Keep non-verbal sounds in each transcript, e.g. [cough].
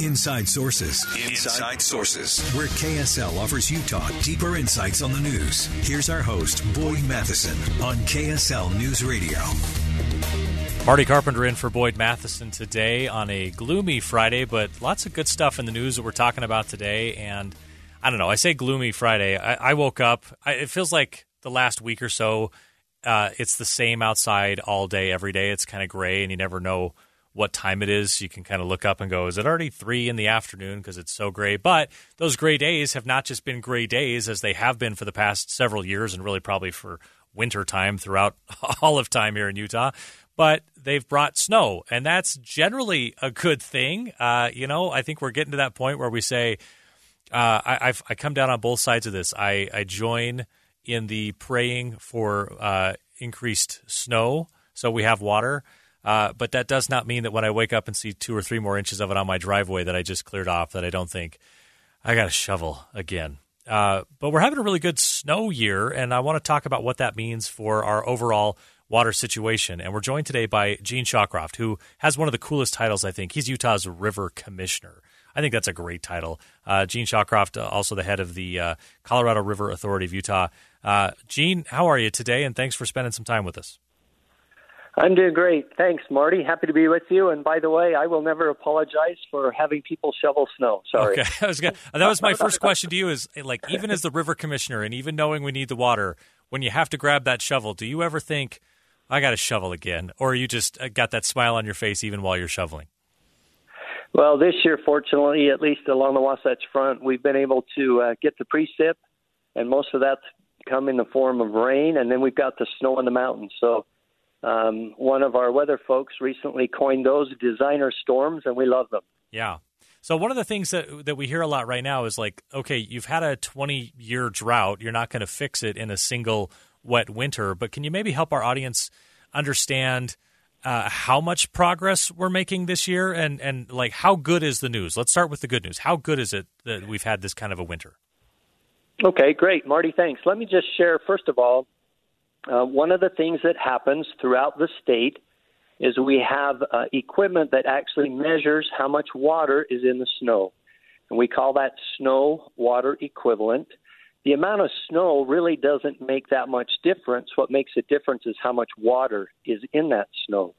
Inside Sources. Inside Sources. Where KSL offers Utah deeper insights on the news. Here's our host, Boyd Matheson, on KSL News Radio. Marty Carpenter in for Boyd Matheson today on a gloomy Friday, but lots of good stuff in the news that we're talking about today. And I don't know, I say gloomy Friday. I, I woke up, I, it feels like the last week or so, uh, it's the same outside all day, every day. It's kind of gray, and you never know what time it is. You can kind of look up and go, is it already three in the afternoon because it's so gray? But those gray days have not just been gray days as they have been for the past several years and really probably for winter time throughout [laughs] all of time here in Utah. But they've brought snow, and that's generally a good thing. Uh, you know, I think we're getting to that point where we say, uh, I, I've, I come down on both sides of this. I, I join in the praying for uh, increased snow so we have water. Uh, but that does not mean that when I wake up and see two or three more inches of it on my driveway that I just cleared off, that I don't think I got to shovel again. Uh, but we're having a really good snow year, and I want to talk about what that means for our overall water situation. And we're joined today by Gene Shawcroft, who has one of the coolest titles, I think. He's Utah's River Commissioner. I think that's a great title. Uh, Gene Shawcroft, uh, also the head of the uh, Colorado River Authority of Utah. Uh, Gene, how are you today? And thanks for spending some time with us. I'm doing great. Thanks, Marty. Happy to be with you. And by the way, I will never apologize for having people shovel snow. Sorry. Okay. [laughs] Was gonna, that was my first question to you is like, even as the river commissioner and even knowing we need the water, when you have to grab that shovel, do you ever think, I got to shovel again? Or you just uh, got that smile on your face even while you're shoveling? Well, this year, fortunately, at least along the Wasatch Front, we've been able to uh, get the precip, and most of that's come in the form of rain, and then we've got the snow in the mountains. So um, one of our weather folks recently coined those designer storms, and we love them. Yeah. So one of the things that that we hear a lot right now is like, okay, you've had a 20 year drought. You're not going to fix it in a single wet winter, but can you maybe help our audience understand uh, how much progress we're making this year, and and like how good is the news? Let's start with the good news. How good is it that we've had this kind of a winter? Okay, great, Marty. Thanks. Let me just share first of all uh, one of the things that happens throughout the state is we have uh, equipment that actually measures how much water is in the snow. And we call that snow water equivalent. The amount of snow really doesn't make that much difference. What makes a difference is how much water is in that snow.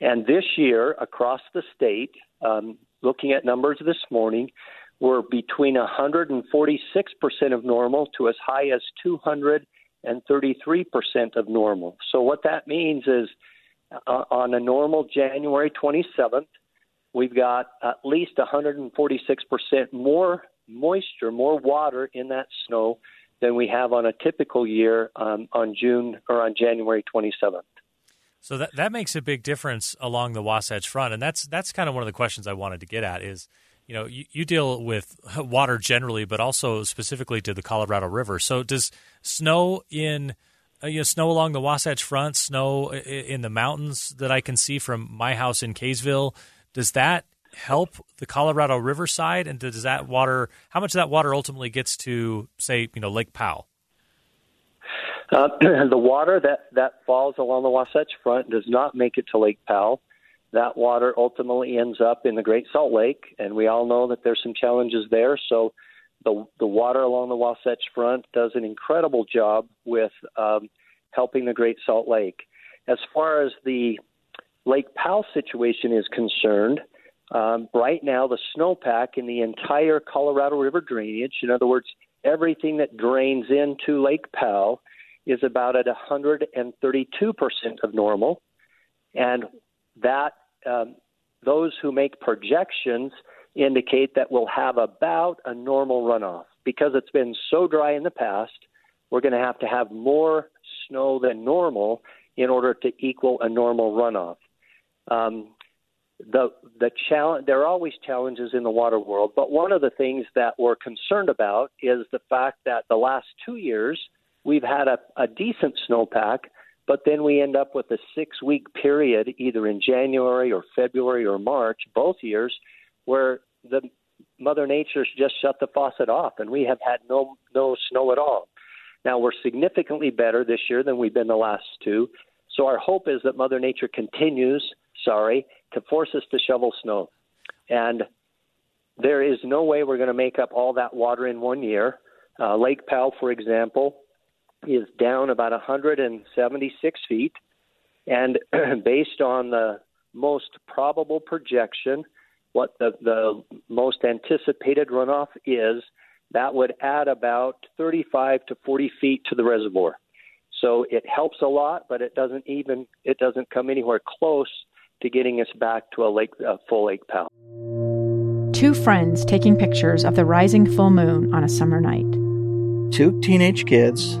And this year, across the state, um, looking at numbers this morning, we're between 146% of normal to as high as 200 and 33% of normal. So, what that means is uh, on a normal January 27th, we've got at least 146% more moisture, more water in that snow than we have on a typical year um, on June or on January 27th. So that that makes a big difference along the Wasatch Front, and that's that's kind of one of the questions I wanted to get at is you know, you, you, deal with water generally, but also specifically to the Colorado River. So, does snow in uh, you know snow along the Wasatch Front, snow in the mountains that I can see from my house in Kaysville, does that help the Colorado River side? And does that water, how much of that water ultimately gets to, say, you know, Lake Powell? Uh, [clears throat] the water that, that falls along the Wasatch Front does not make it to Lake Powell that water ultimately ends up in the Great Salt Lake, and we all know that there's some challenges there. So the the water along the Wasatch Front does an incredible job with um, helping the Great Salt Lake. As far as the Lake Powell situation is concerned, um, right now the snowpack in the entire Colorado River drainage, in other words, everything that drains into Lake Powell, is about at 132% of normal. And that um, those who make projections indicate that we'll have about a normal runoff. Because it's been so dry in the past, we're going to have to have more snow than normal in order to equal a normal runoff. Um, the the challenge there are always challenges in the water world, but one of the things that we're concerned about is the fact that the last two years we've had a, a decent snowpack, but then we end up with a six week period, either in January or February or March, both years, where the Mother Nature's just shut the faucet off, and we have had no no snow at all. Now we're significantly better this year than we've been the last two. So our hope is that Mother Nature continues, sorry, to force us to shovel snow. And there is no way we're going to make up all that water in one year. Uh, Lake Powell, for example, is down about 176 feet. And [clears throat] based on the most probable projection, what the, the most anticipated runoff is, that would add about 35 to 40 feet to the reservoir. So it helps a lot, but it doesn't even it doesn't come anywhere close to getting us back to a lake a full Lake Powell. Two friends taking pictures of the rising full moon on a summer night. Two teenage kids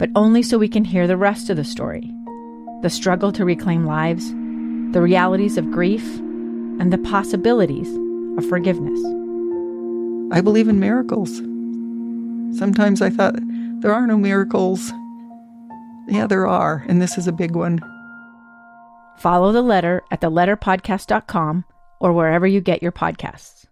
but only so we can hear the rest of the story the struggle to reclaim lives, the realities of grief, and the possibilities of forgiveness. I believe in miracles. Sometimes I thought there are no miracles. Yeah, there are, and this is a big one. Follow the letter at theletterpodcast.com or wherever you get your podcasts.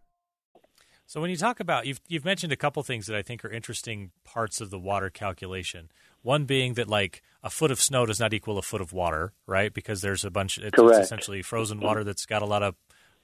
So when you talk about you've you've mentioned a couple things that I think are interesting parts of the water calculation. One being that like a foot of snow does not equal a foot of water, right? Because there's a bunch it's, it's essentially frozen water that's got a lot of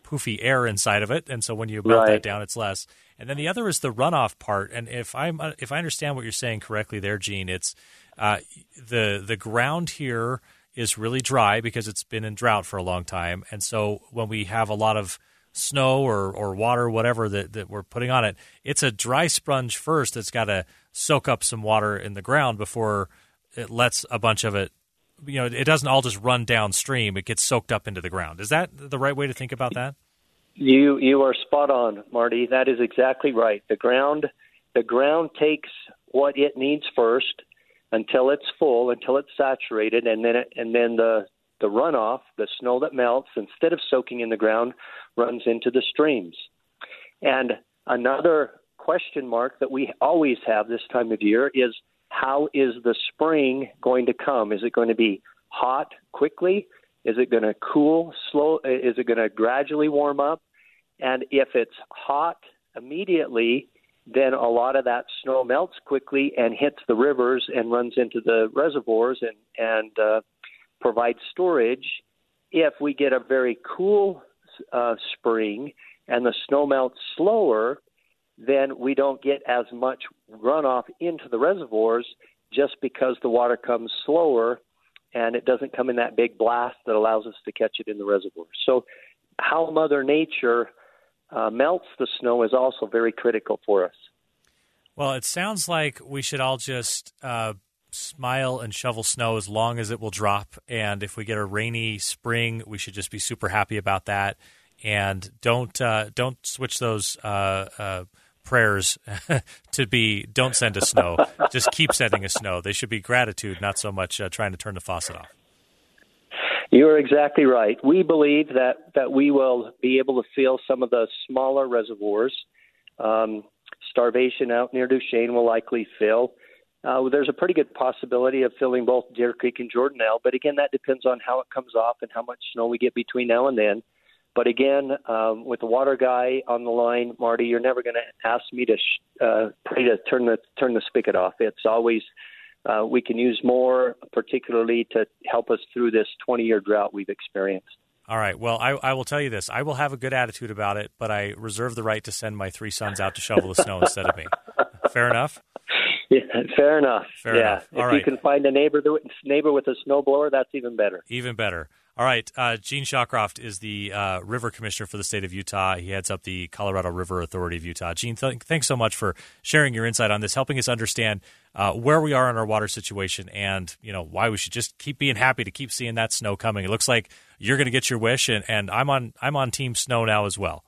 poofy air inside of it, and so when you melt right. that down, it's less. And then the other is the runoff part. And if I'm if I understand what you're saying correctly, there, Gene, it's uh, the the ground here is really dry because it's been in drought for a long time, and so when we have a lot of snow or, or water, whatever that, that we're putting on it, it's a dry sponge first that's got to soak up some water in the ground before it lets a bunch of it. You know, it doesn't all just run downstream; it gets soaked up into the ground. Is that the right way to think about that? You you are spot on, Marty. That is exactly right. The ground the ground takes what it needs first until it's full, until it's saturated, and then it, and then the the runoff, the snow that melts, instead of soaking in the ground, runs into the streams. And another question mark that we always have this time of year is how is the spring going to come? Is it going to be hot quickly? Is it going to cool slow? Is it going to gradually warm up? And if it's hot immediately, then a lot of that snow melts quickly and hits the rivers and runs into the reservoirs and and uh, provides storage. If we get a very cool uh, spring and the snow melts slower, then we don't get as much runoff into the reservoirs just because the water comes slower and it doesn't come in that big blast that allows us to catch it in the reservoir. So, how Mother Nature uh, melts the snow is also very critical for us. Well, it sounds like we should all just uh, smile and shovel snow as long as it will drop. And if we get a rainy spring, we should just be super happy about that. And don't uh, don't switch those uh, uh, prayers [laughs] to be don't send us snow. [laughs] just keep sending us snow. They should be gratitude, not so much uh, trying to turn the faucet off. You are exactly right. We believe that, that we will be able to fill some of the smaller reservoirs. Um, starvation out near Duchesne will likely fill. Uh, there's a pretty good possibility of filling both Deer Creek and Jordanelle, but again, that depends on how it comes off and how much snow we get between now and then. But again, um, with the water guy on the line, Marty, you're never going to ask me to sh- uh, pray to turn the turn the spigot off. It's always uh, we can use more, particularly to help us through this 20 year drought we've experienced. All right. Well, I, I, will tell you this. I will have a good attitude about it, but I reserve the right to send my three sons out to shovel the snow instead of me. Fair enough? Yeah, [laughs] fair enough. Fair yeah. Enough. If right. you can find a neighbor neighbor with a snowblower, that's even better. Even better. All right. Uh, Gene Shawcroft is the uh, River Commissioner for the state of Utah. He heads up the Colorado River Authority of Utah. Gene, th- thanks so much for sharing your insight on this, helping us understand uh, where we are in our water situation and you know why we should just keep being happy to keep seeing that snow coming. It looks like you're going to get your wish, and, and I'm on I'm on Team Snow now as well.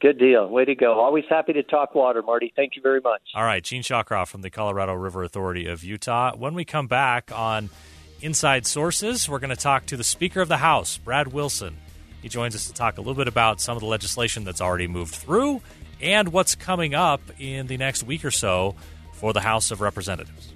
Good deal. Way to go. Always happy to talk water, Marty. Thank you very much. All right. Gene Shawcroft from the Colorado River Authority of Utah. When we come back on Inside Sources. We're going to talk to the Speaker of the House, Brad Wilson. He joins us to talk a little bit about some of the legislation that's already moved through and what's coming up in the next week or so for the House of Representatives.